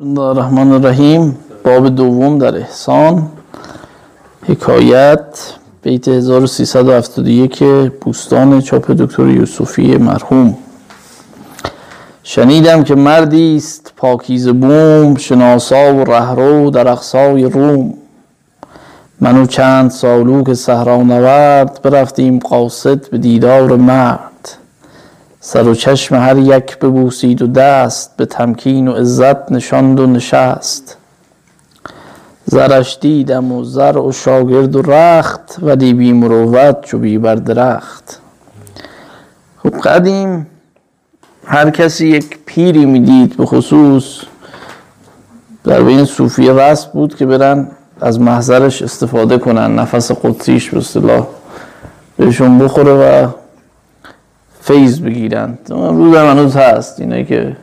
بسم الله الرحمن الرحیم باب دوم در احسان. حکایت. بیت 1371 بوستان چاپ دکتر یوسفی مرحوم. شنیدم که مردی است پاکیز بوم شناسا و رهرو در اقصای روم. منو چند سالو که صحرا نورد برفتیم قاصد به دیدار مرد. سر و چشم هر یک ببوسید و دست به تمکین و عزت نشاند و نشست. زرش دیدم و زر و شاگرد و رخت ولی بی مروت چو بی بر درخت خب قدیم هر کسی یک پیری می‌دید به خصوص در بین صوفی رسم بود که برن از محضرش استفاده کنن نفس قدسیش به اصطلاح بهشون بخوره و فیض بگیرن. امروز هم هنوز هست. اینه که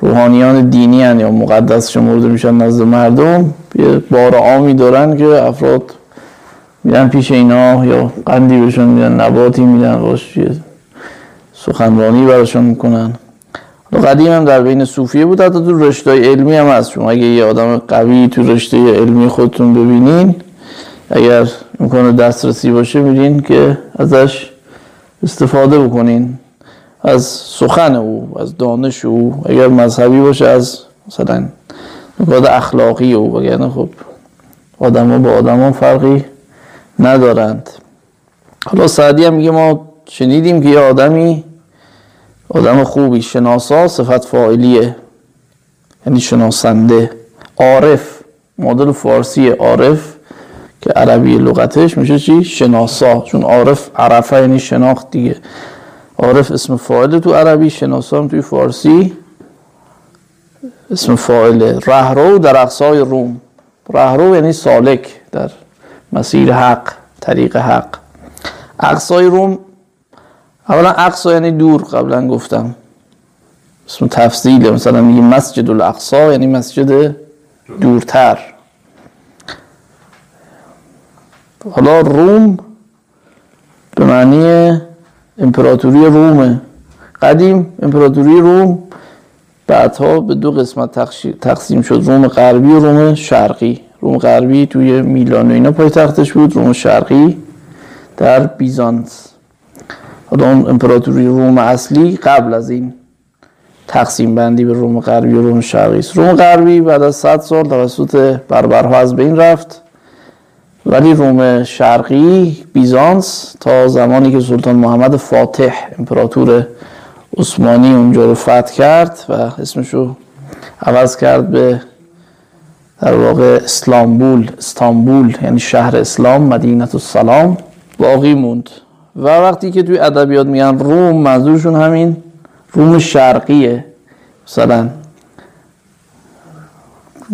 روحانیان دینی هن یا مقدس شمرده میشن نزد مردم یه بار عامی دارن که افراد میرن پیش اینا یا قندی بهشون میدن نباتی میدن باش سخنرانی براشون می‌کنن. قدیم هم در بین صوفیه بود. حتی تو رشته علمی هم هست. شما اگه یه آدم قوی تو رشته علمی خودتون ببینین اگر امکان دسترسی باشه میرین که ازش استفاده بکنین از سخن او از دانش او اگر مذهبی باشه از مثلا نکات اخلاقی او وگرنه خب آدم با آدم فرقی ندارند. حالا سعدی هم میگه ما شنیدیم که یه آدمی آدم خوبی شناسا صفت فاعلیه. یعنی شناسنده عارف مدل فارسی عارف. که عربی لغتش میشه چی؟ شناسا. چون عارف عرفه یعنی شناخت دیگه. عارف اسم فاعل تو عربی شناسا هم توی فارسی اسم فاعله. رهرو در اقصای روم. رهرو یعنی سالک در مسیر حق طریق حق. اقصای روم اولا اقصا یعنی دور قبلا گفتم. اسم تفصیله. مثلا میگه مسجد الاقصا یعنی مسجد دورتر. حالا روم به معنی امپراتوری رومه. قدیم امپراتوری روم بعدها به دو قسمت تقسیم شد. روم غربی و روم شرقی. روم غربی توی میلان و اینا پای تختش بود. روم شرقی در بیزانس. حالا اون امپراتوری روم اصلی قبل از این تقسیم بندی به روم غربی و روم شرقی روم غربی بعد از 100 سال توسط بربرها از بین رفت. ولی روم شرقی بیزانس تا زمانی که سلطان محمد فاتح امپراتور عثمانی اونجا رو فتح کرد و اسمشو عوض کرد به در واقع اسلامبول استانبول یعنی شهر اسلام مدینت السلام باقی موند. و وقتی که توی ادبیات میگن روم منظورشون همین روم شرقیه مثلا.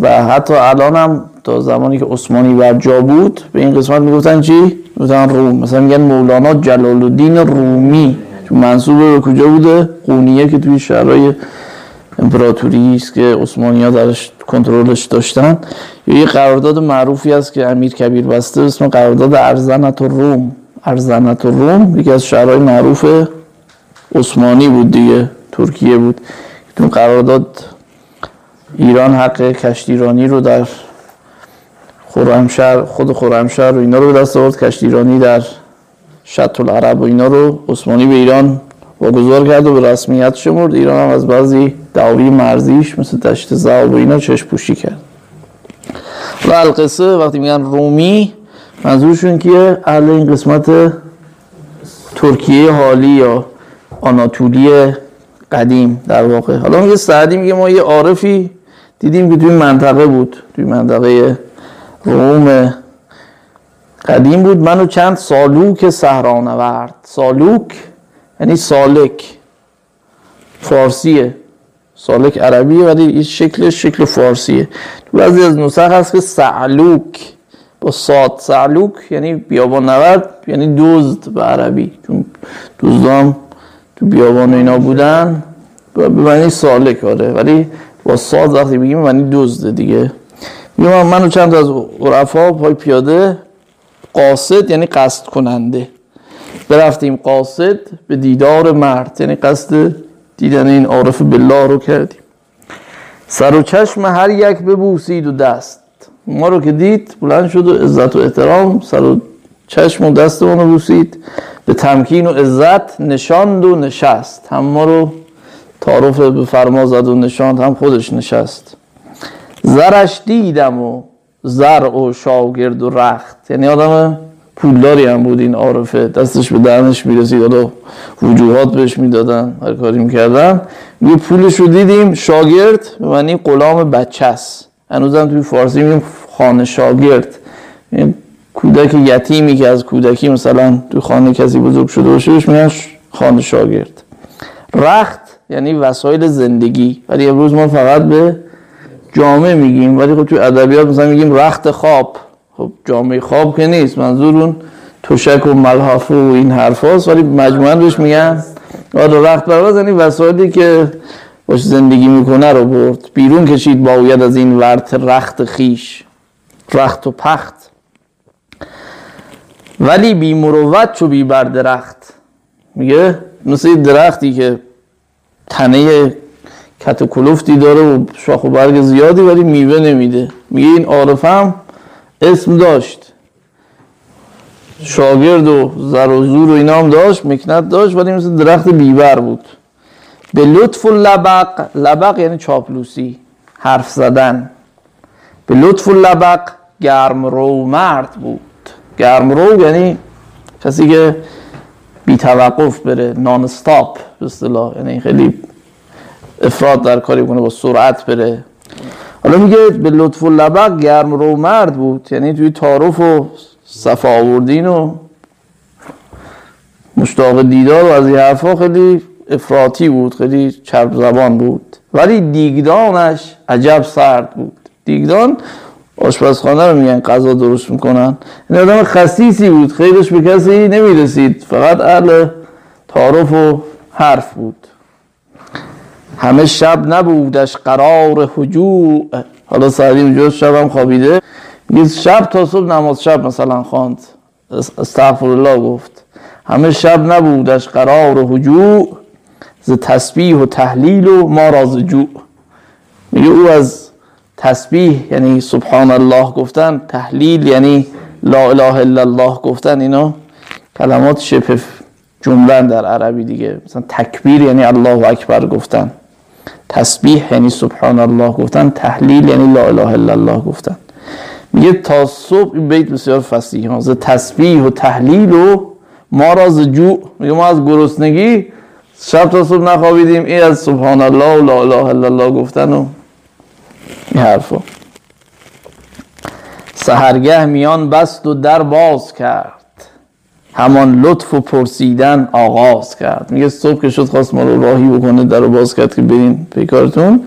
و حتی الان هم تا زمانی که عثمانی بر جا بود به این قسمت می‌گفتن چی؟ می‌گفتن روم. مثلا میگن مولانا جلال الدین رومی. تو منصوب به کجا بوده؟ قونیه که توی شهرهای امپراتوری است که عثمانی ها درش کنترلش داشتن. یه قرارداد معروفی است که امیر کبیر بسته اسم قرارداد ارزنت روم. ارزنت روم یکی از شهرهای معروف عثمانی بود دیگه ترکیه بود. تو قرارداد ایران حق کشتیرانی رو در خرمشهر خود خرمشهر و اینا رو به دست آورد. کشتیرانی در شط العرب و اینا رو عثمانی به ایران واگذار کرد و به رسمیت شمرد. ایران هم از بعضی دعاوی مرزیش مثل دشت زعب و اینا چشم پوشی کرد. و القصه وقتی میگن رومی منظورشون که اهل این قسمت ترکیه حالی یا آناتولی قدیم در واقع. حالا میگه سعدی میگه ما یه عارفی دیدیم که توی منطقه بود توی منطقه روم قدیم بود. منو چند سالوک صحرا نورد سالوک یعنی سالک. فارسیه. سالک عربیه ولی این شکل شکل فارسیه. تو بعضی از نسخ هست که سعلوک با ساد. سعلوک یعنی بیابان نورد یعنی دزد به عربی. چون دزدام تو بیابان اینا بودن. به معنی سالک آره. ولی با ساز وقتی بگیم معنی دزده دیگه. میگم منو چند از عرفا پای پیاده. قاصد یعنی قصد کننده. برفتیم قاصد به دیدار مرد. یعنی قصد دیدن این عارف بالله رو کردیم. سر و چشم هر یک ببوسید و دست. ما رو که دید بلند شد و عزت و احترام سر و چشم و دست رو بوسید. به تمکین و عزت نشاند و نشست. هم ما رو تعارف به فرما زد و نشاند هم خودش نشست. زرش دیدم و زر و شاگرد و رخت. یعنی آدم پولداری هم بود این عارفه. دستش به دهنش می‌رسید حالا وجوهات بهش می‌دادن هر کاری می‌کردن. یه پولش رو دیدیم شاگرد به معنی غلام بچه است. هنوزم توی فارسی میگیم خانه شاگرد. این کودک یتیمی که از کودکی مثلا توی خانه کسی بزرگ شده باشه بهش میگن خانه شاگرد. رخت یعنی وسایل زندگی. ولی امروز ما فقط به جامعه میگیم ولی خب توی ادبیات مثلا میگیم رخت خواب. خب جامعه خواب که نیست منظور اون تشک و ملحافه و این حرف هاست ولی مجموعا بهش میگن. آره رخت برواز یعنی وسایلی که باش زندگی می‌کنه رو برد. بیرون کشید باید از این ورت رخت خیش رخت و پخت. ولی بی مروت چو بی بر درخت میگه؟ مثل درختی که تنه کت و کلوفتی داره و شاخ و برگ زیادی ولی میوه نمیده. میگه این عارفم اسم داشت. شاگرد و زر و زور و اینا هم داشت مکنت داشت ولی مثل درخت بیبر بود. به لطف و لبق لبق یعنی چاپلوسی حرف زدن. به لطف و لبق گرم رو مرد بود. گرم رو یعنی کسی که بی توقف بره نان استاپ به اصطلاح. یعنی خیلی افراد در کاری کنه با سرعت بره. حالا میگه به لطف و لبق گرم رو مرد بود یعنی توی تعارف و صفا آوردین و مشتاق دیدار و از این حرفا خیلی افراطی بود خیلی چرب زبان بود. ولی دیگدانش عجب سرد بود. دیگدان آشپزخانه رو میگن غذا درست می‌کنن. این آدم خصیصی بود خیلیش به کسی نمی‌رسید. فقط اهل تعارف و حرف بود. همه شب نبودش قرار حجوع حالا سعدی اونجا شب هم خوابیده. میگه شب تا صبح نماز شب مثلا خواند. استغفر الله گفت. همه شب نبودش قرار و حجوع ز تسبیح و تحلیل و ما راز جوع. میگه او از تسبیح یعنی سبحان الله گفتن تحلیل یعنی لا اله الا الله گفتن اینا کلمات شبه جمله در عربی دیگه. مثلا تکبیر یعنی الله اکبر گفتن. تسبیح یعنی سبحان الله گفتن تحلیل یعنی لا اله الا الله گفتن. میگه تا صبح این بیت بسیار فصیح از تسبیح و تحلیل و ما را از جوع. میگه ما از گرسنگی شب تا صبح نخوابیدیم. این از سبحان الله و لا اله الا الله گفتن و این حرفا. سهرگه میان بست و در باز کرد. همان لطف و پرسیدن آغاز کرد. میگه صبح که شد خواست ما رو راهی بکنه در رو باز کرد که برین پیکارتون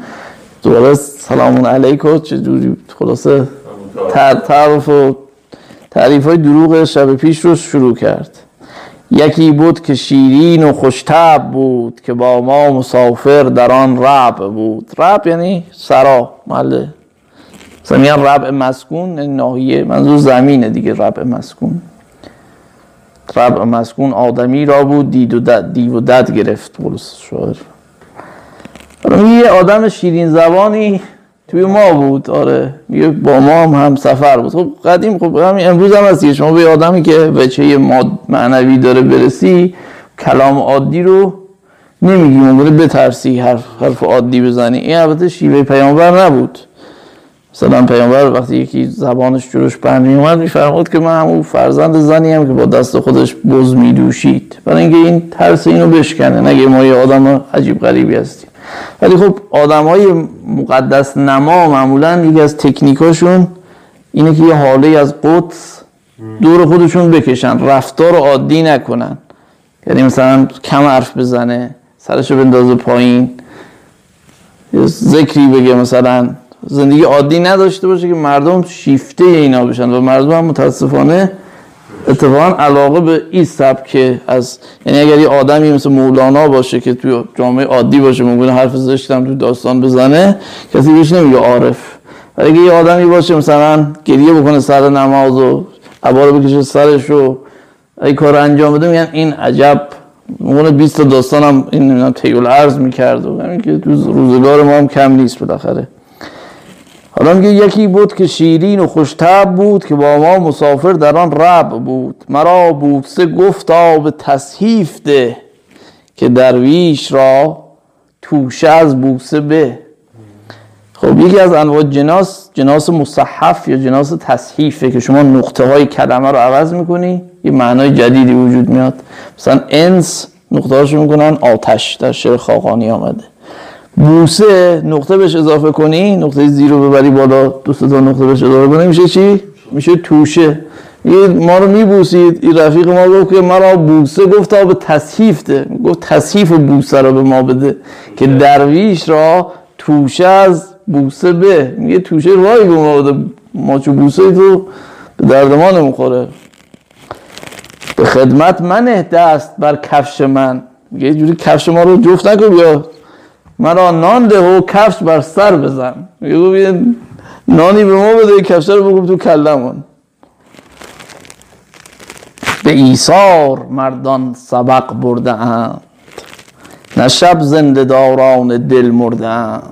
دوباره سلامون علیک و چجوری خلاصه تعریف و تعریف های دروغ شب پیش رو شروع کرد. یکی بود که شیرین و خوشتب بود که با ما مسافر در آن رب بود. رب یعنی سرا محل. مثلا رب مسکون یعنی ناحیه. منظور زمینه دیگه رب مسکون. ربع مسکون آدمی را بود دید و دد دیو و دد گرفت بولس شاعر یه آدم شیرین زبانی توی ما بود آره. میگه با ما هم هم سفر بود. خب قدیم خب همین امروز هم هستی. شما به آدمی که وچه ماد معنوی داره برسی کلام عادی رو نمیگی. ممکنه بترسی حرف حرف عادی بزنی. این البته شیوه پیامبر نبود. مثلا پیامبر وقتی یکی زبانش جلوش بند می اومد میفرمود که من همون فرزند زنی هم که با دست خودش بز میدوشید. برای اینکه این ترس اینو بشکنه نگه ما یه آدم عجیب غریبی هستیم. ولی خب آدم های مقدس نما معمولا یکی از تکنیکاشون اینه که یه حاله از قدس دور خودشون بکشن رفتار عادی نکنن. یعنی مثلا کم حرف بزنه سرشو بندازه پایین. ذکری بگه مثلا زندگی عادی نداشته باشه که مردم شیفته اینا بشن و مردم هم متاسفانه اتفاقا علاقه به این سبک از یعنی اگر یه آدمی مثل مولانا باشه که توی جامعه عادی باشه ممکنه حرف زشتم تو داستان بزنه کسی بهش نمیگه عارف. اگه یه آدمی باشه مثلا گریه بکنه سر نماز و عباره بکشه سرش و این کار انجام بده میگن این عجب. اون 20 تا داستانم این نمی‌دونم تیول عرض می‌کرد و همین که روزگار ما هم کم نیست بالاخره. میگه یکی بود که شیرین و خوشتب بود که با ما مسافر در آن رب بود. مرا بوسه گفتا به تصحیف ده که درویش را توشه از بوسه به. خب یکی از انواع جناس جناس مصحف یا جناس تصحیفه که شما نقطه های کلمه رو عوض می‌کنی یه معنای جدیدی وجود میاد. مثلا انس نقطه هاشو می‌کنن آتش در شعر خاقانی آمده. بوسه نقطه بهش اضافه کنی نقطه زیرو ببری بالا دو تا نقطه بهش اضافه کنی میشه چی؟ میشه توشه. یه ما رو میبوسید این رفیق ما گفت که مرا بوسه گفت تا به تصحیف ده گفت تصحیف بوسه رو به ما بده که درویش را توشه از بوسه به. میگه توشه وای به ما بده ما چو بوسه تو؟ به درد ما نمی‌خوره. به خدمت منه دست بر کفش من. میگه جوری کفش ما رو جفت نکن یا مرا نان ده و کفش بر سر بزن. میگه نانی به ما بده کفش رو بگو تو کلمون به ایثار مردان سبق برده اند نه شب زنده داران دل مرده اند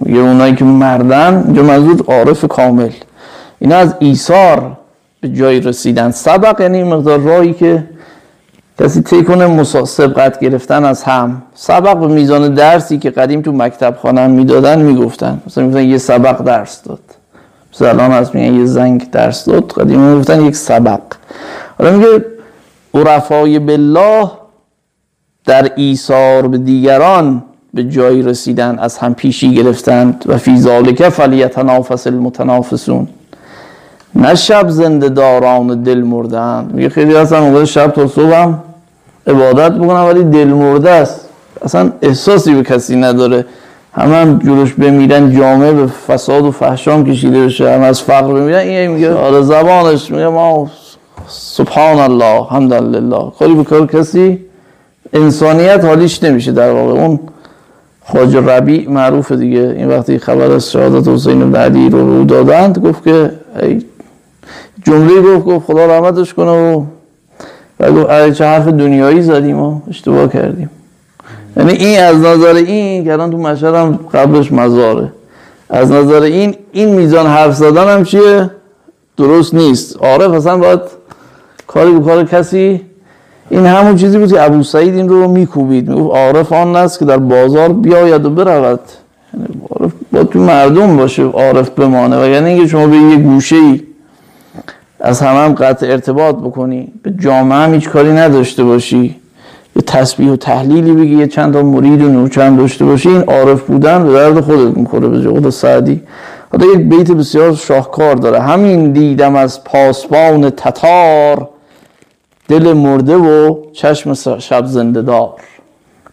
میگه اونایی که مردن اینجا منظور عارف کامل. اینا از ایثار به جای رسیدن. سبق یعنی مقدار راهی که کسی طی کنه سبقت گرفتن از هم. سبق به میزان درسی که قدیم تو مکتب خانم می‌دادن می‌گفتن. مثلا می‌گفتن یه سبق درس داد. مثلا الان از میگن یه زنگ درس داد. قدیم می‌گفتن یک سبق. حالا میگه عرفای بالله در ایثار به دیگران به جایی رسیدن از هم پیشی گرفتند و فی ذالک فلیتنافس المتنافسون. نه شب زنده داران دل مردند میگه خیلی هستن موقع شب تا صبح هم عبادت بکنن ولی دل مرده است. اصلا احساسی به کسی نداره. همه هم جلوش بمیرن جامعه به فساد و فحشام کشیده بشه هم از فقر بمیرن. این میگه آره زبانش میگه ما سبحان الله لله کاری به کار کسی انسانیت حالیش نمیشه در واقع. اون خواج ربیع معروف دیگه. این وقتی خبر از شهادت حسین بن علی رو رو دادند گفت که جمله گفت گفت خدا رحمتش کنه و و گفت چه حرف دنیایی زدیم و اشتباه کردیم. یعنی این از نظر این که الان تو مشهد هم قبلش مزاره. از نظر این این میزان حرف زدن هم چیه؟ درست نیست. عارف اصلا باید کاری به کار کسی این همون چیزی بود که ابو سعید این رو میکوبید. می‌گفت عارف آن است که در بازار بیاید و برود. یعنی عارف با تو مردم باشه عارف بمانه. و یعنی اینکه شما به یه گوشه ای از همه هم قطع ارتباط بکنی. به جامعه هم هیچ کاری نداشته باشی. یه تسبیح و تحلیلی بگی یه چند تا مرید و نوچند داشته باشی. این عارف بودن به درد خودت می‌خوره به خود سعدی. حالا یک بیت بسیار شاهکار داره. همین دیدم از پاسبان تتار. دل مرده و چشم شب زنده دار.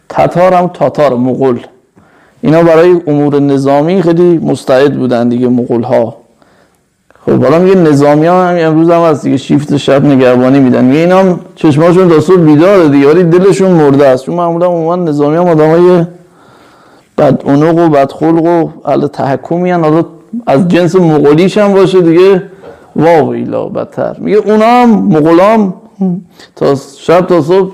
تتار هم تاتار مغول. اینا برای امور نظامی خیلی مستعد بودن دیگه مغول ها خب حالا میگه نظامی هم امروز هم از دیگه شیفت شب نگهبانی میدن. میگه اینا هم چشماشون دستور بیداره دیگه ولی دلشون مرده است. چون معمولا عموما نظامی هم آدم های بد و بد خلق و اهل تحکمی حالا از جنس مغولیش هم باشه دیگه. واو ایلا بدتر. میگه اونا هم مغولام تا شب تا صبح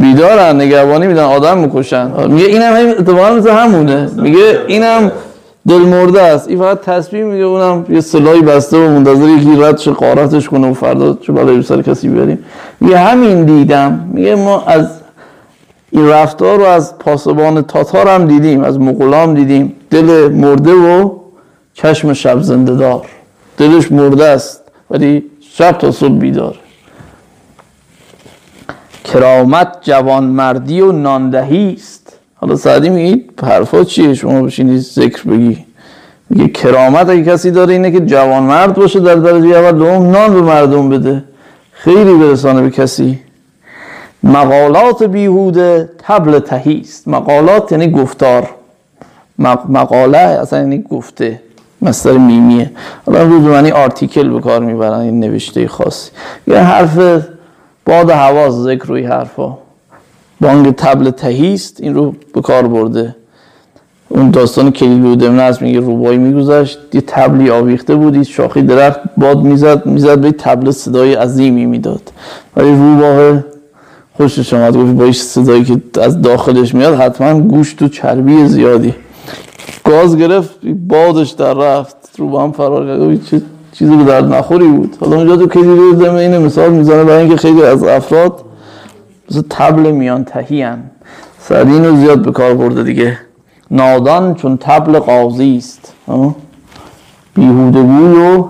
بیدارن نگهبانی میدن آدم می‌کشن. میگه اینم هم اتفاقا مثل همونه. میگه اینم دل مرده است. این فقط تصمیم میگه اونم یه سلاحی بسته و منتظر یکی رد شه قارتش کنه و فردا چه بالای سر کسی بیاریم میگه همین دیدم. میگه ما از این رفتار رو از پاسبان تاتار هم دیدیم از مغولام دیدیم. دل مرده و چشم شب زنده دار. دلش مرده است ولی شب تا صبح بیدار. کرامت جوانمردی و ناندهی است. حالا سعدی میگه حرفا چیه؟ شما بشینید ذکر بگی. میگه کرامت اگه کسی داره اینه که جوانمرد باشه در درجه اول دوم نان به مردم بده. خیلی برسانه به کسی. مقالات بیهوده تبل تهیست. مقالات یعنی گفتار. مقاله اصلا یعنی گفته. مستر میمیه. حالا روز معنی آرتیکل به کار می‌برن این نوشته خاصی. یه حرف باد حواس ذکر روی حرفا. بانگ تبل تهیست این رو به کار برده. اون داستان کلیل بودم از میگه روبایی میگذشت. یه تبلی آویخته بودی شاخی درخت باد می‌زد. می‌زد به تبل صدای عظیمی می‌داد. ولی روباه خوشش اومد گفت با صدایی که از داخلش میاد حتما گوشت و چربی زیادی. گاز گرفت. بادش در رفت. رو با هم فرار کرد. چیزی به درد نخوری بود. حالا اونجا تو کلی رو این مثال می‌زنه برای اینکه خیلی از افراد مثل تبل میان تهی هن سعدی رو زیاد به کار برده دیگه. نادان چون تبل قاضی است. بیهوده و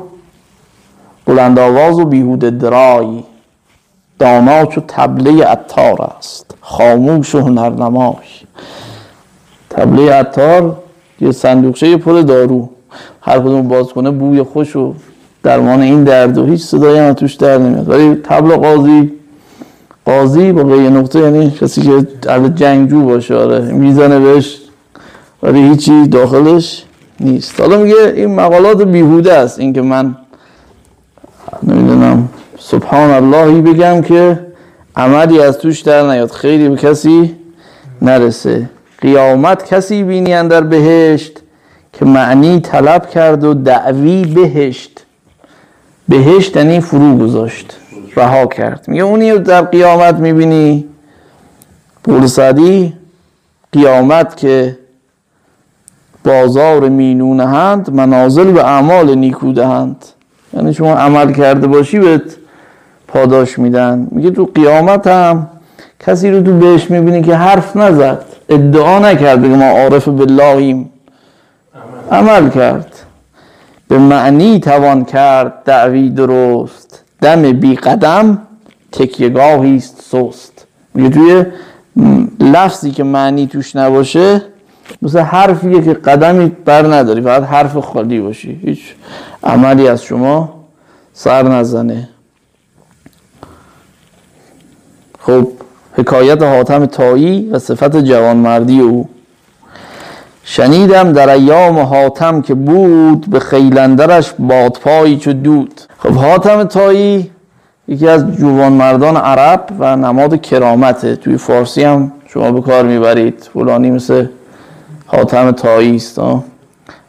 بلند آواز و بیهوده درای. دانا چو تبله عطار است. خاموش و هنرنماش تبله عطار یه صندوقچه پر دارو. هر کدوم باز کنه بوی خوش و درمان این درد و هیچ صدایی هم توش در نمیاد. ولی تبل قاضی قاضی با یه نقطه یعنی کسی که اهل جنگجو باشه آره می‌زنه بهش ولی هیچی داخلش نیست. حالا میگه این مقالات بیهوده است اینکه من نمی‌دونم سبحان اللهی بگم که عملی از توش در نیاد خیلی به کسی نرسه. قیامت کسی بینی در بهشت که معنی طلب کرد و دعوی بهشت. بهشت یعنی فرو گذاشت. رها کرد. میگه اونی در قیامت می‌بینی؟ پول سعدی قیامت که بازار مینونه هند منازل به اعمال نیکو دهند. یعنی شما عمل کرده باشی بهت پاداش میدن. میگه تو قیامت هم کسی رو تو بهش می‌بینی که حرف نزد. ادعا نکرد که ما عارف باللهیم. عمل کرد. به معنی توان کرد دعوی درست. دم بی قدم تکیگاهی است سست. میگه توی لفظی که معنی توش نباشه مثل حرفیه که قدمی بر نداری فقط حرف خالی باشی. هیچ عملی از شما سر نزنه. خب حکایت حاتم تایی و صفت جوانمردی او. شنیدم در ایام حاتم که بود به خیلندرش بادپایی چو دود. خب حاتم تایی یکی از جوانمردان عرب و نماد کرامته. توی فارسی هم شما به کار می‌برید. فلانی مثل حاتم تایی است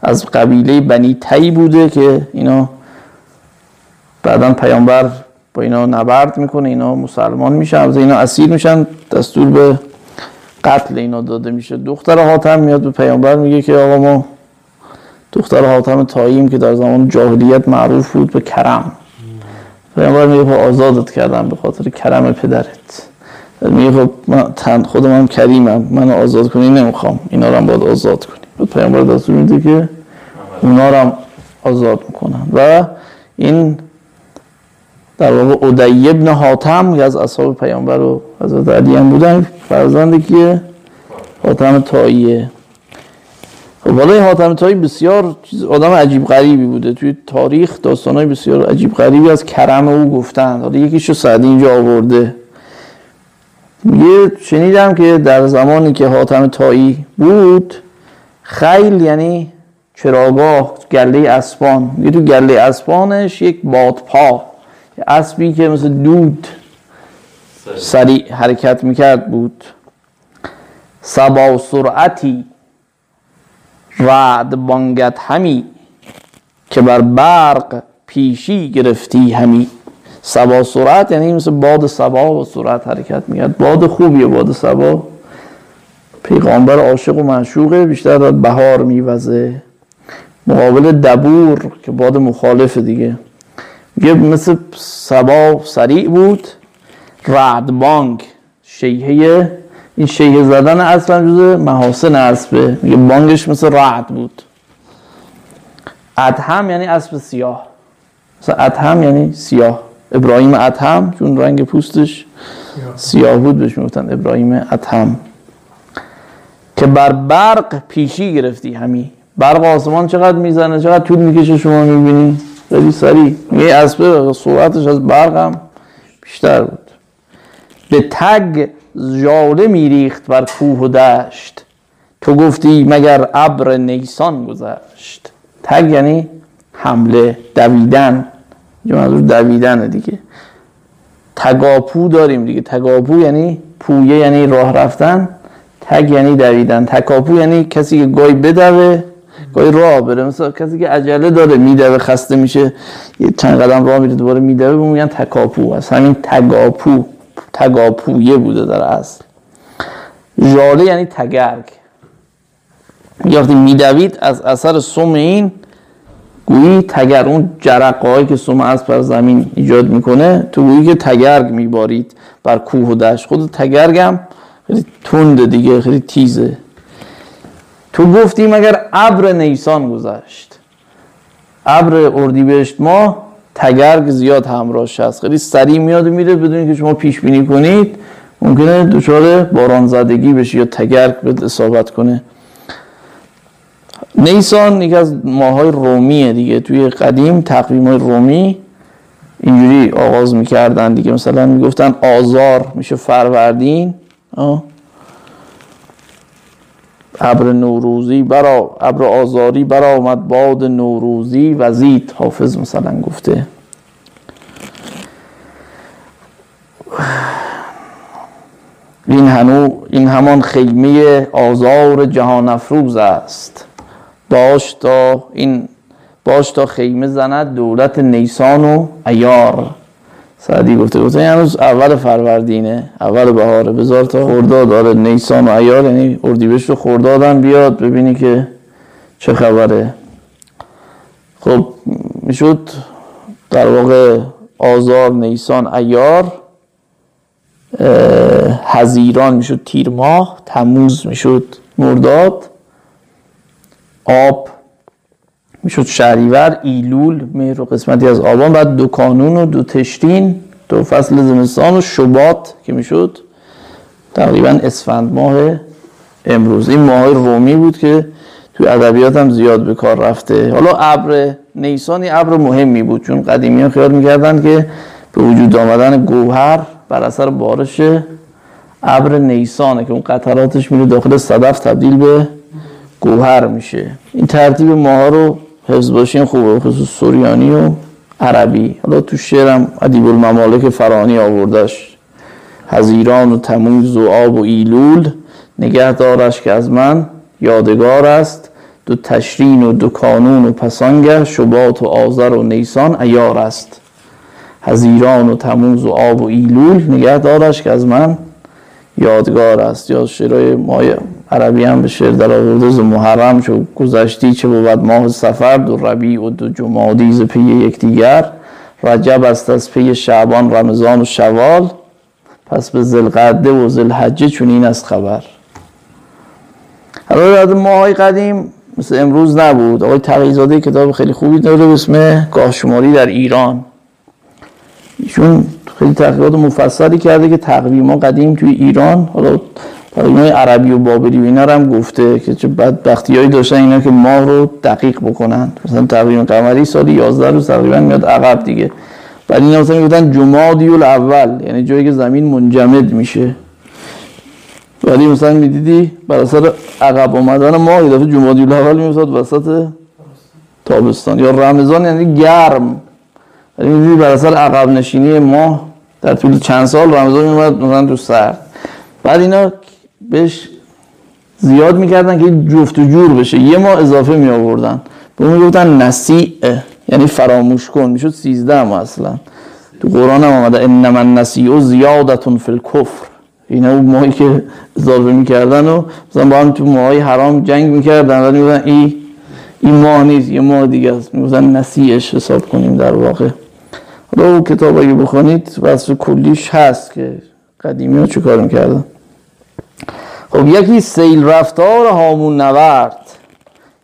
از قبیله بنی تایی بوده که اینا بعدا پیامبر با اینا نبرد می‌کنه اینا مسلمان میشن. از اینا اسیر میشن دستور به قتل اینا داده میشه. دختر حاتم میاد به پیامبر میگه که آقا ما دختر حاتم تاییم که در زمان جاهلیت معروف بود به کرم. پیامبر میگه خب آزادت کردم به خاطر کرم پدرت. میگه خب من خودم هم کریمم. من آزاد کنی نمی‌خوام. اینا رو هم باید آزاد کنی. بعد پیامبر دستور میده که اونا رو هم آزاد می‌کنن. و این در واقع ادعی ابن حاتم از اصحاب پیامبر و حضرت علی هم بودن فرزند که حاتم تاییه. خب حالا حاتم تایی بسیار آدم عجیب غریبی بوده. توی تاریخ های بسیار عجیب غریبی از کرم او گفتن. حالا یکیشو سعدی اینجا آورده. یه شنیدم که در زمانی که حاتم تایی بود خیل یعنی چراگاه گله اسبان یه تو گله اسبانش یک بادپا. اسبی که مثل دود سریع حرکت می‌کرد بود. سبا سرعتی رعد بانگت همی که بر برق پیشی گرفتی همی. سبا سرعت یعنی مثل باد سبا و سرعت حرکت می‌کرد. باد خوبیه باد سبا. پیغامبر عاشق و معشوقه بیشتر در بهار میوزه. مقابل دبور که باد مخالف دیگه. یه مثل سبا سریع بود. رعد بانگ شیهه این شیه زدن اصلا جزء محاسن اسبه. میگه بانگش مثل رعد بود. ادهم یعنی اسب سیاه. مثلا ادهم یعنی سیاه. ابراهیم ادهم چون رنگ پوستش سیاه بود بهش می‌گفتن ابراهیم ادهم. که بر برق پیشی گرفتی همی. برق آسمان چقدر می‌زنه؟ چقدر طول می‌کشه شما می‌بینی؟ خیلی سریع. یه اسبه صورتش از برق هم بیشتر بود. به تگ جاله میریخت بر کوه و دشت. تو گفتی مگر ابر نیسان گذشت. تگ یعنی حمله دویدن. یه منظور دویدن دیگه. تگاپو داریم دیگه. تگاپو یعنی پویه یعنی راه رفتن. تگ یعنی دویدن. تکاپو یعنی کسی که گای بدوه گاهی راه بره. مثلا کسی که عجله داره میدوه خسته میشه یه چند قدم راه میره دوباره میدوه به میگن تکاپو از همین تگاپو. تگاپویه بوده در اصل ژاله یعنی تگرگ. یا وقتی میدوید از اثر سم این گویی تگر اون جرقه که سم از بر زمین ایجاد می‌کنه تو گویی که تگرگ میبارید بر کوه و دشت. خود تگرگ هم خیلی تند دیگه خیلی تیزه. تو گفتیم اگر ابر نیسان گذشت ابر اردیبهشت ما تگرگ زیاد همراهش هست خیلی سریع میاد و میره بدون که شما پیش بینی کنید. ممکنه دچار باران زدگی بشه یا تگرگ به اصابت کنه. نیسان یکی از ماهای رومیه دیگه. توی قدیم تقویم های رومی اینجوری آغاز می‌کردن دیگه. مثلا می‌گفتن آزار میشه فروردین. ابر نوروزی برا ابر آزاری برا آمد باد نوروزی وزید حافظ مثلا گفته. این هنو این همان خیمه آزار جهان افروز است. باش تا این باش تا خیمه زند دولت نیسان و ایار سعدی گفته گفته هنوز اول فروردینه اول بهاره. بذار تا خرداد. داره نیسان و ایار یعنی اردیبهشت و خردادم بیاد ببینی که چه خبره. خب می‌شد در واقع آزار نیسان ایار هزیران می‌شد تیر ماه تموز می‌شد مرداد آب می‌شد شهریور ایلول مهر و قسمتی از آبان بعد دو کانون و دو تشرین دو فصل زمستان و شبات که می‌شد. تقریبا اسفند ماه امروز. این ماه رومی بود که توی ادبیات هم زیاد به کار رفته. حالا ابر نیسانی ابر مهمی بود چون قدیمی ها خیال می‌کردن که به وجود آمدن گوهر بر اثر بارش ابر نیسانه که اون قطراتش میره داخل صدف تبدیل به گوهر میشه. این ترتیب ماها رو حفظ باشین خوبه خصوص سوریانی و عربی. حالا تو شعرم ادیب الممالک فرانی آوردش هزیران و تموز و آب و ایلول. نگه دارش که از من یادگار است. دو تشرین و دو کانون و پسانگه شبات و آذر و نیسان ایار است. هزیران و تموز و آب و ایلول نگه دارش که از من یادگار است. یا شعرهای مای عربی هم به شعر در آورده ز محرم چو گذشتی چه بود ماه سفر دو ربیع و دو جمادی ز پی یکدیگر. رجب است از پی شعبان رمضان و شوال. پس به ذوالقعده و ذوالحجه چون این است خبر. در ماهای قدیم مثل امروز نبود. آقای تقیزاده کتاب خیلی خوبی داره به اسم گاهشماری در ایران. ایشون خیلی تحقیقات مفصلی کرده که تقویم قدیم توی ایران حالا تقویم عربی و بابلی و اینا هم گفته که چه بدبختی هایی داشتن اینا که ماه رو دقیق بکنن. مثلا تقویم قمری سال 11 روز تقریبا میاد عقب دیگه. بعد اینا مثلا می‌گفتن جمادی الاول یعنی جایی که زمین منجمد میشه. ولی مثلا می‌دیدی بر اثر عقب آمدن ماه دفعه جمادی الاول میفتاد وسط تابستان. یا رمضان یعنی گرم. ولی می‌دیدی بر اثر عقب نشینی ماه در طول چند سال رمضان میومد مثلا تو سر بعد اینا بهش زیاد می‌کردن که جفت و جور بشه. یه ماه اضافه می آوردن به اون می‌گفتن نسیع یعنی فراموش کن. می‌شد 13 ماه اصلا. تو قرآن هم آمده انما النسیع زیادتون فی الکفر. اینا اون ماهی که اضافه می‌کردن و مثلا با هم تو ماهای حرام جنگ می‌کردن. ولی می‌گفتن ای این ماه نیست یه ماه دیگه است. می‌گفتن نسیعش حساب کنیم در واقع. حالا کتاب اگه بخونید وصف کلیش هست که قدیمی ها چه کار می‌کردن؟ خب یکی سیل رفتار هامون نورد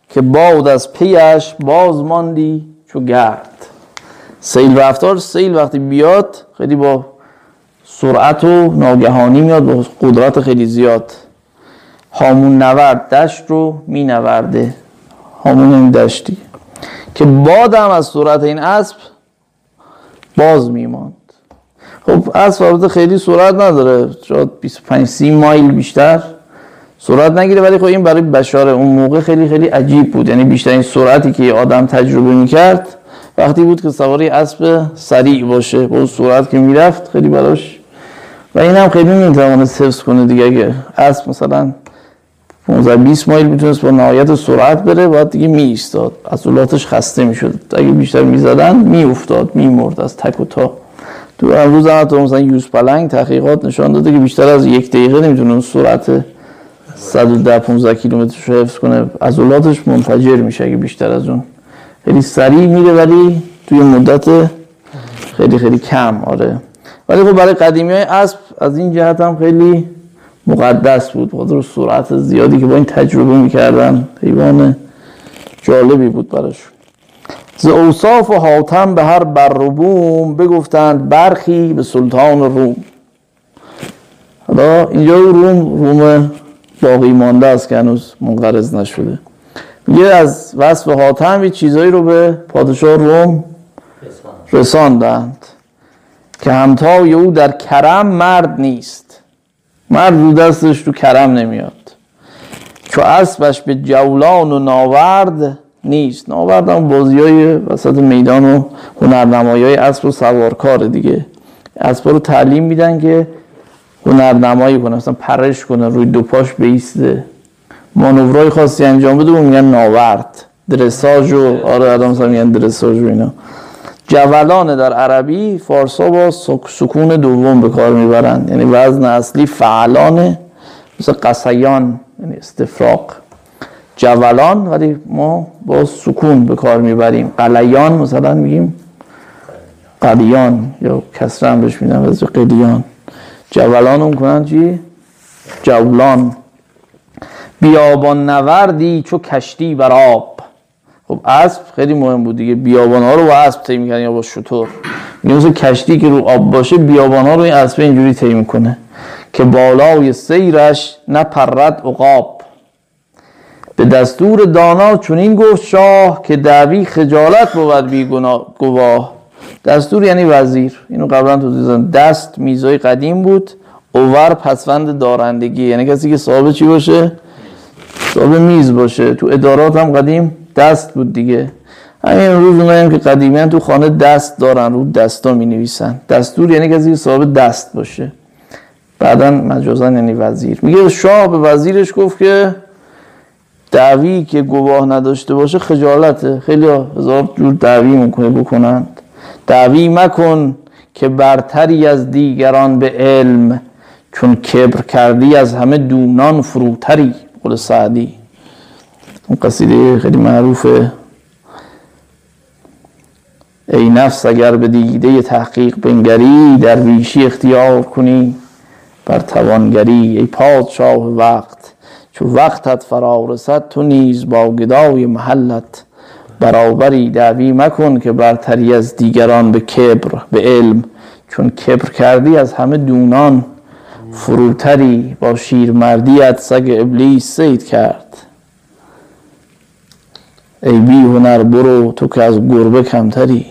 که باد از پیش باز ماندی چو گرد. سیل رفتار سیل وقتی بیاد خیلی با سرعت و ناگهانی میاد با قدرت خیلی زیاد. هامون نورد دشت رو می نورده هامون این دشتی. که بادم از سرعت این اسب باز میماند. خب اسب خیلی سرعت نداره. شاید 25 30 مایل بیشتر. سرعت نگیره ولی خب این برای بشار اون موقع خیلی خیلی عجیب بود. یعنی بیشترین سرعتی که آدم تجربه می‌کرد وقتی بود که سواری اسب سریع باشه با سرعت که می‌رفت خیلی براش. و این هم خیلی نمی‌توانست حفظ کنه دیگه. اگه اسب مثلا 15 20 مایل می‌تونست با نهایت سرعت بره بعد دیگه می ایستاد عضلاتش خسته می‌شد. اگه بیشتر می‌زدن میافتاد میمرد از تک و تا. تو امروز هم مثلا یوز پلنگ تحقیقات نشان داده که بیشتر از یک دقیقه نمی‌تونه اون سرعت 110 15 کیلومتر رو حفظ کنه. عضلاتش منفجر میشه اگه بیشتر از اون. خیلی سریع میره ولی توی مدت خیلی خیلی کم آره. ولی خب برای قدیمی های اسب از این جهت هم خیلی مقدس بود. بخاطر سرعت زیادی که با این تجربه می‌کردن حیوان جالبی بود براشون ز اوصاف و حاتم به هر بر بگفتند برخی به سلطان روم. حالا اینجا روم روم باقی مانده است که هنوز منقرض نشده. میگه از وصف حاتم یه چیزایی رو به پادشاه روم رساندند که همتای او در کرم مرد نیست. مرد رو دستش تو کرم نمیاد. چو اسبش به جولان و ناورد نیست. ناورد هم بازی های وسط میدان و هنرنمایی های اسب و سوارکار دیگه. اسب رو تعلیم میدن که هنرنمایی کنه مثلا پرش کنه روی دو پاش بیسته. مانورای خاصی انجام بده و میگن ناورد. درساج و آره آدم مثلا میگن درساج و اینا. جولان در عربی فارسا با سکون دوم به کار می‌برند یعنی وزن اصلی فعلانه مثل قصیان یعنی استفراق. جولان ولی ما با سکون به کار می‌بریم. قلیان مثلا میگیم قلیان یا کسر هم بهش میدن قلیان. جولان هم کنن چی؟ جولان. بیابان نوردی چو کشتی بر آب. خب اسب خیلی مهم بود دیگه. بیابان ها رو با اسب طی می‌کنن یا با شطور میگه مثل کشتی که رو آب باشه بیابان ها رو این اسب اینجوری طی می‌کنه که بالای سیرش نپرد عقاب. به دستور دانا چنین گفت شاه که دعوی خجالت بود بی گواه. دستور یعنی وزیر. اینو قبلا تو دیدن دست میزای قدیم بود. اوور پسوند دارندگی. یعنی کسی که صاحب چی باشه؟ صاحب میز باشه. تو ادارات هم قدیم دست بود دیگه. همین روز اونایی که قدیمی تو خانه دست دارن. رو دستا می نویسن دستور یعنی کسی که صاحب دست باشه. بعدا مجازن یعنی وزیر. میگه شاه به وزیرش گفت که دعوی که گواه نداشته باشه خجالته. خیلی هزار جور دعوی می‌کنه بکنند دعوی مکن که برتری از دیگران به علم چون کبر کردی از همه دونان فروتری قول سعدی. اون قصیده خیلی معروفه. ای نفس اگر به دیده تحقیق بنگری در ویشی اختیار کنی بر توانگری. ای پادشاه وقت چو وقتت فرا رسد تو نیز با گدای محلت برابری دعوی مکن که برتری از دیگران به کبر به علم. چون کبر کردی از همه دونان فروتری با شیرمردیت سگ ابلیس سید کرد. ای بی هنر برو تو که از گربه کمتری.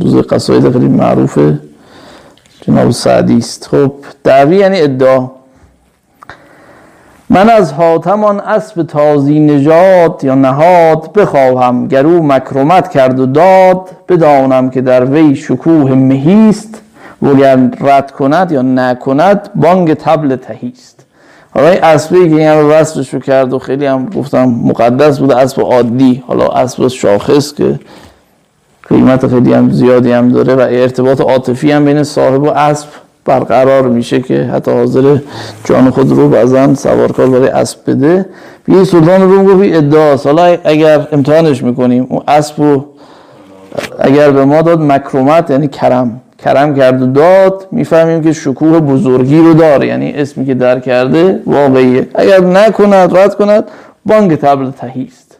دوز قصاید خیلی معروفه. جناب سعدی است. خب دعوی یعنی ادعا. من از حاتمان اسب تازی نجات یا نهاد بخواهم گرو مکرمت کرد و داد بدانم که در وی شکوه مهیست وگر رد کند یا نکند بانگ تبل تهیست حالا این اسبی که این وصفش رو کرد و خیلی هم گفتم مقدس بوده اسب عادی حالا اسب شاخص که قیمت خیلی هم زیادی هم داره و ارتباط عاطفی هم بین صاحب و اسب برقرار میشه که حتی حاضر جان خود رو بعضا سوارکار برای اسب بده. یه سلطان روم گفت ادعاست حالا اگر امتحانش می‌کنیم اون اسب رو اگر به ما داد مکرومت یعنی کرم. کرم کرد و داد. می‌فهمیم که شکوه بزرگی رو داره. یعنی اسمی که در کرده واقعیه. اگر نکند رد کند بانگ تبل تهیست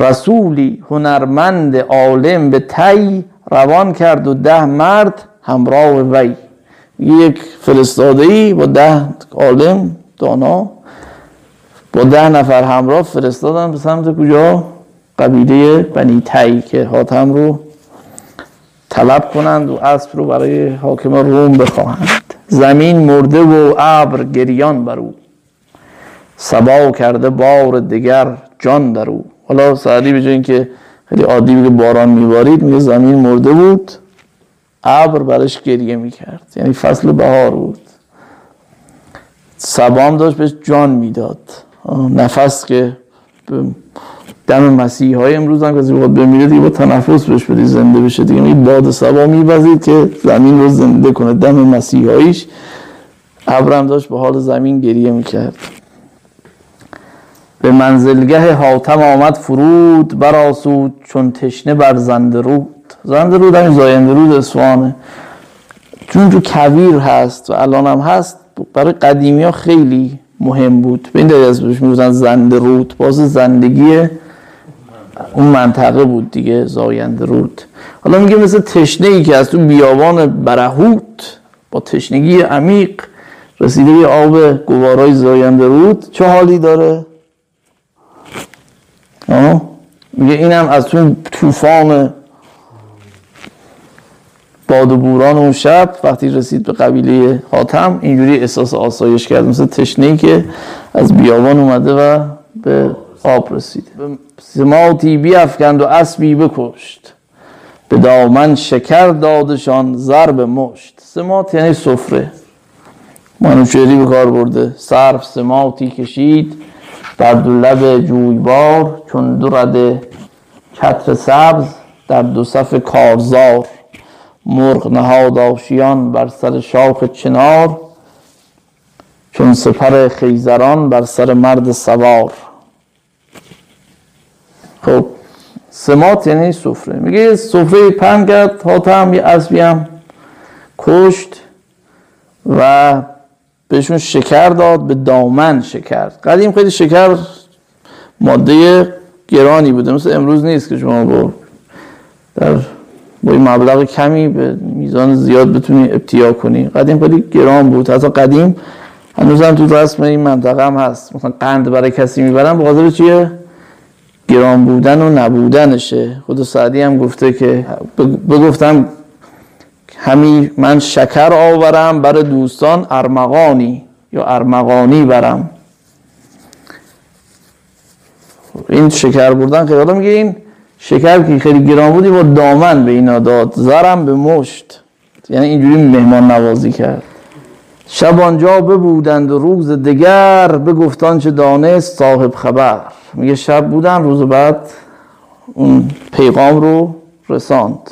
رسولی هنرمند عالم به تی روان کرد و ده مرد همراه وی. یک فرستاده ای با ده عالم دانا با ده نفر همراه فرستادن به سمت کجا؟ قبیله بنی تی که حاتم رو طلب کنند و اسب رو برای حاکم روم بخواهند. زمین مرده و ابر گریان بر او. سبا کرده بار دیگر جان در او. حالا سعدی به اینکه خیلی عادی بگه باران میبارید میگه زمین مرده بود. ابر برش گریه می‌کرد. یعنی فصل بهار بود. سبام داشت بهش جان می‌داد. نفس که دم مسیح های امروز هم کسی بخواد بمیره دیگه با تنفس بهش بدی زنده بشه دیگه. این باد سبا میبزید که زمین رو زنده کنه. دم مسیح هایش ابرم داشت به حال زمین گریه می‌کرد. به منزلگه حاتم آمد فرود براسود چون تشنه بر زنده رود زنده همین زاینده رود اسوانه چون جو کویر هست و الان هم هست برای قدیمی ها خیلی مهم بود. به این دلیل از بهش می‌گفتن زنده رود. باز زندگی اون منطقه بود دیگه زاینده رود. حالا میگه مثل تشنه ای که از تو بیابان برهوت با تشنگی عمیق رسیده به آب گوارای زاینده رود چه حالی داره؟ میگه اینم از تو طوفان باد و بوران اون شب وقتی رسید به قبیله حاتم اینجوری احساس آسایش کرد مثل تشنه که از بیابان اومده و به آب رسید. سماتی بیافکند و اسبی بکشت. به دامن شکر دادشان ضرب مشت. سمات یعنی سفره. منوچهری به کار برده. صرف سماتی کشید در دو لب جویبار چون دو رده چتر سبز در دو صف کارزار. مرغ نهاد آشیان بر سر شاخ چنار چون سپر خیزران بر سر مرد سوار. خب سمات یعنی سفره. میگه سفره پهن کرد حاتم یه اسبی هم کشت و بهشون شکر داد به دامن شکر. قدیم خیلی شکر ماده گرانی بوده مثل امروز نیست که شما با در با این مبلغ کمی به میزان زیاد بتونی ابتیا کنی. قدیم خیلی گران بود. حتی قدیم هنوز هم تو رسم این منطقه هم هست. مثلا قند برای کسی می‌برن به خاطر چیه؟ گران بودن و نبودنشه. خود سعدی هم گفته که بگفتم همی من شکر آورم بر دوستان ارمغانی یا ارمغانی برم. این شکر بردن خیلی میگه این شکر که خیلی گران بودی با دامن به اینا داد زرم به مشت. یعنی اینجوری مهمان نوازی کرد. شب آنجا ببودند و روز دگر بگفتان چه دانست صاحب خبر. میگه شب بودن روز بعد اون پیغام رو رساند.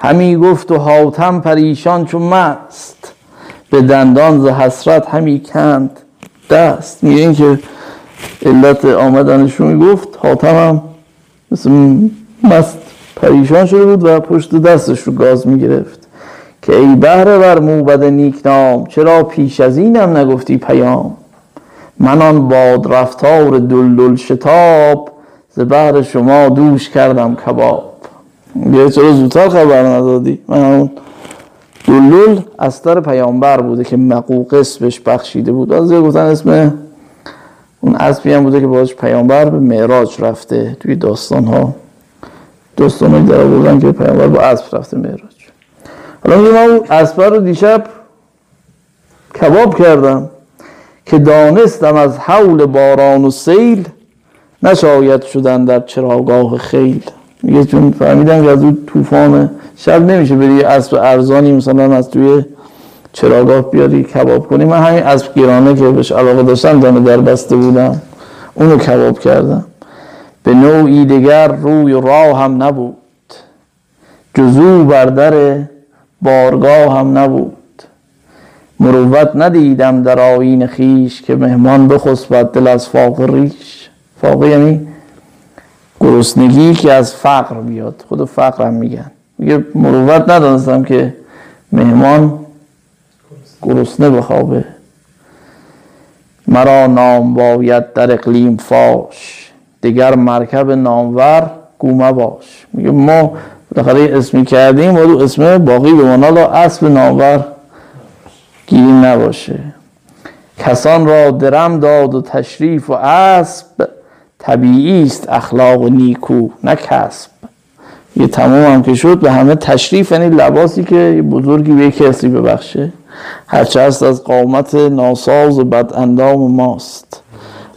همی گفت و حاتم پریشان چون مست. به دندان ز حسرت همی کند دست. میگه این که علت آمدنشون می‌گفت حاتم هم مثل مست پریشان شده بود و پشت دستش رو گاز می‌گرفت. که ای بهره بر موبد نیکنام چرا پیش از اینم نگفتی پیام؟ من آن باد رفتار دلدل شتاب ز بهر شما دوش کردم کباب. یه چرا زودتر خبر ندادی؟ من اون دلول استر پیامبر بوده که مقوقس بهش بخشیده بود. از گفتن اسم اون اسبی هم بوده که باش پیامبر به معراج رفته توی داستان ها داستان در بودن که پیامبر با اسب رفته معراج. حالا میگه من اون اسب رو دیشب کباب کردم که دانستم از حول باران و سیل نشاید شدن در چراگاه خیل. میگه چون فهمیدن که از اون طوفان شب نمیشه بری اسب ارزانی مثلا از توی چراگاه بیاری کباب کنی؟ من همین اسب گیرانه که بهش علاقه داشتم دانه در بسته بودم. اونو کباب کردم. به نوعی دیگر روی راه هم نبود. جزو بر در بارگاه هم نبود. مروت ندیدم در آیین خیش که مهمان بخسبد دل از فاق ریش. فاق یعنی گرسنگی که از فقر بیاد. خود فقر هم میگن. میگه مروت ندانستم که مهمان گرسنه بخوابه. مرا نام باید در اقلیم فاش. دیگر مرکب نامور گومه باش. میگه ما بالاخره اسمی کردیم و اسم باقی به منالا اسب نامور گیری نباشه. کسان را درم داد و تشریف و اسب طبیعی است اخلاق نیکو نه کسب. یه تمام هم که شد به همه تشریف یعنی لباسی که بزرگی به کسی ببخشه. هرچه هست از قامت ناساز و بد اندام ماست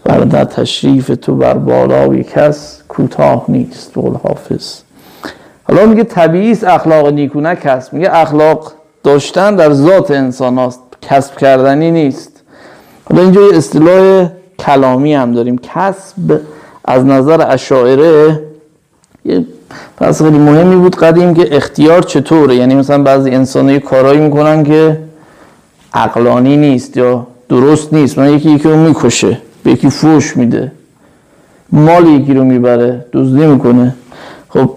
در تشریف تو بر بالای کس کوتاه نیست بقول حافظ. حالا میگه طبیعی است اخلاق نیکو نه کسب. میگه اخلاق داشتن در ذات انسان هست کسب کردنی نیست. حالا اینجا یه اصطلاح کلامی هم داریم. کسب از نظر اشاعره یه پس خیلی مهمی بود قدیم که اختیار چطوره؟ یعنی مثلا بعضی انسان کارایی می‌کنن که عقلانی نیست یا درست نیست. من یکی یکی رو می‌کشه به یکی فوش میده. مال یکی رو می‌بره دزدی می‌کنه. خب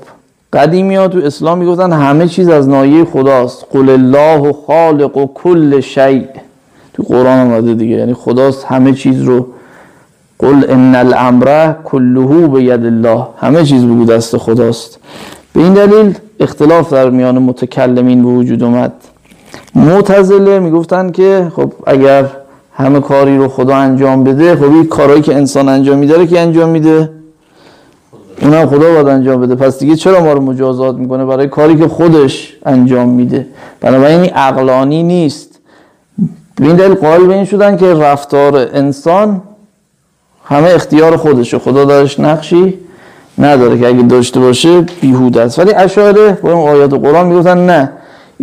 قدیمی ها تو اسلام می‌گفتن همه چیز از نایه خداست. قل الله خالق و کل شیء. تو قرآن آمده دیگه. یعنی خداست همه چیز رو. قل ان الامر کله به ید الله. همه چیز بگو دست خداست. به این دلیل اختلاف در میان متکلمین به وجود اومد. معتزله می‌گفتن که خب اگر همه کاری رو خدا انجام بده خب این کارهایی که انسان انجام میداره که انجام میده؟ اونم خدا باید انجام بده. پس دیگه چرا ما رو مجازات می‌کنه برای کاری که خودش انجام میده؟ بنابراین این عقلانی نیست. به این دلیل قائل به این شدن که رفتار انسان همه اختیار خودشه. خدا دارش نقشی نداره که اگه داشته باشه بیهوده است. ولی اشاره با این آیات قرآن می‌گفتن نه.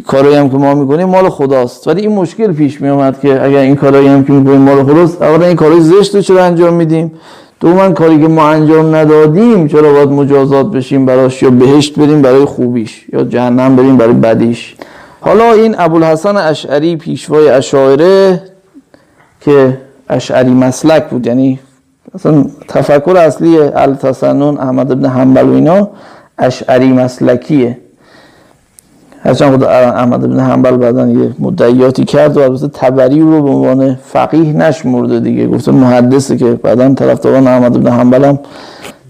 کارایی هم که ما می‌کنیم مال خداست. ولی این مشکل پیش میومد که اگر این کارایی هم که می‌کنیم مال خداست اولا این کارای زشت رو چرا انجام میدیم؟ دوما کاری که ما انجام ندادیم چرا باید مجازات بشیم براش یا بهشت بریم برای خوبیش یا جهنم بریم برای بدیش؟ حالا این ابوالحسن اشعری پیشوای اشاعره که اشعری مسلک بود یعنی اصلا تفکر اصلی التسنن احمد ابن حنبل و اینا اشعری مسلکیه. هرچند خود احمد ابن حنبل بعدا یه مدعیاتی کرد و البته تبری رو به عنوان فقیه نشمرده دیگه. گفته محدثه که بعدا طرفداران احمد ابن حنبل هم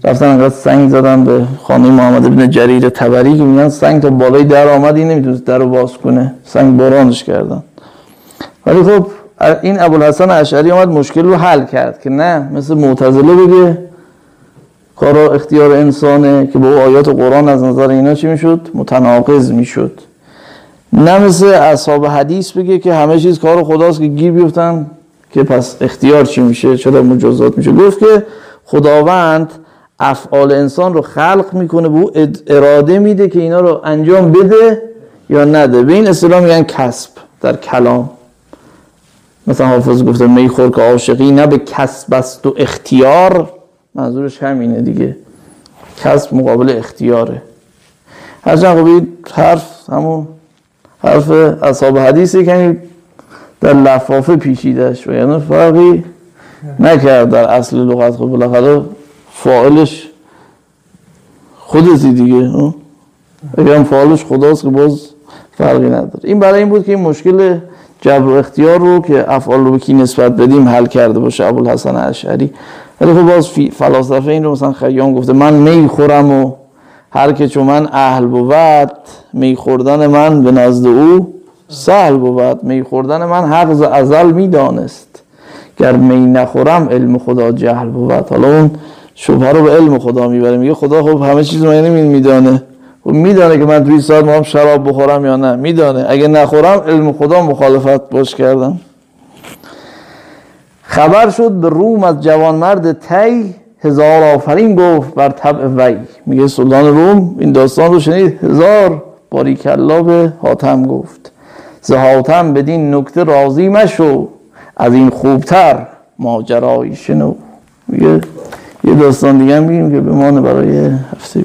رفتن انقدر سنگ زدن به خانه محمد ابن جریر تبری که میگن سنگ تا بالای در آمد این نمی‌تونست در رو باز کنه. سنگ بارانش کردن. ولی خب این ابوالحسن اشعری آمد مشکل رو حل کرد که نه مثل معتزله بگه کارا اختیار انسانه که با آیات قرآن از نظر اینا چی می‌شد؟ متناقض می‌شد. نه مثل اصحاب حدیث بگه که همه چیز کار خداست که گیر بیفتن که پس اختیار چی میشه؟ چرا مجازات میشه؟ گفت که خداوند افعال انسان رو خلق می‌کنه به او اراده میده که اینا رو انجام بده یا نده. به این اصطلاح میگن کسب در کلام. مثلا حافظ گفته میخور که عاشقی نه به کسب است و اختیار. منظورش همینه دیگه. کسب مقابل اختیاره. هرچند خب حرف همون حرف اصحاب حدیثی که در لفافه پیشیدش و یعنی فرقی نکرد در اصل لغت. خب بالاخره فاعلش خودتی دیگه اگر هم فاعلش خداست که باز فرقی نداره. این برای این بود که این مشکل جبر و اختیار رو که افعال رو به کی نسبت بدیم حل کرده باشه ابوالحسن اشعری. ولی خب باز فلاسفه این رو مثلا خیام گفته من می خورم و هر که چون من اهل بود می خوردن من به نزد او سهل بود. می خوردن من حق ازل می‌دانست گر می نخورم علم خدا جهل بود. حالا اون شبه رو به علم خدا می‌بره. میگه خدا خب همه چیز من میدانه. خب میدانه که من توی ساعت ما شراب بخورم یا نه. میدانه. اگه نخورم علم خدا مخالفت باش کردم خبر شد به روم از جوانمرد تی هزار آفرین گفت بر طبع وی. میگه سلطان روم این داستان رو شنید هزار باریکلا به حاتم گفت. ز حاتم بدین نکته راضی مشو از این خوبتر ماجرای شنو. میگه یه داستان دیگه میگیم که بمانه برای هفته.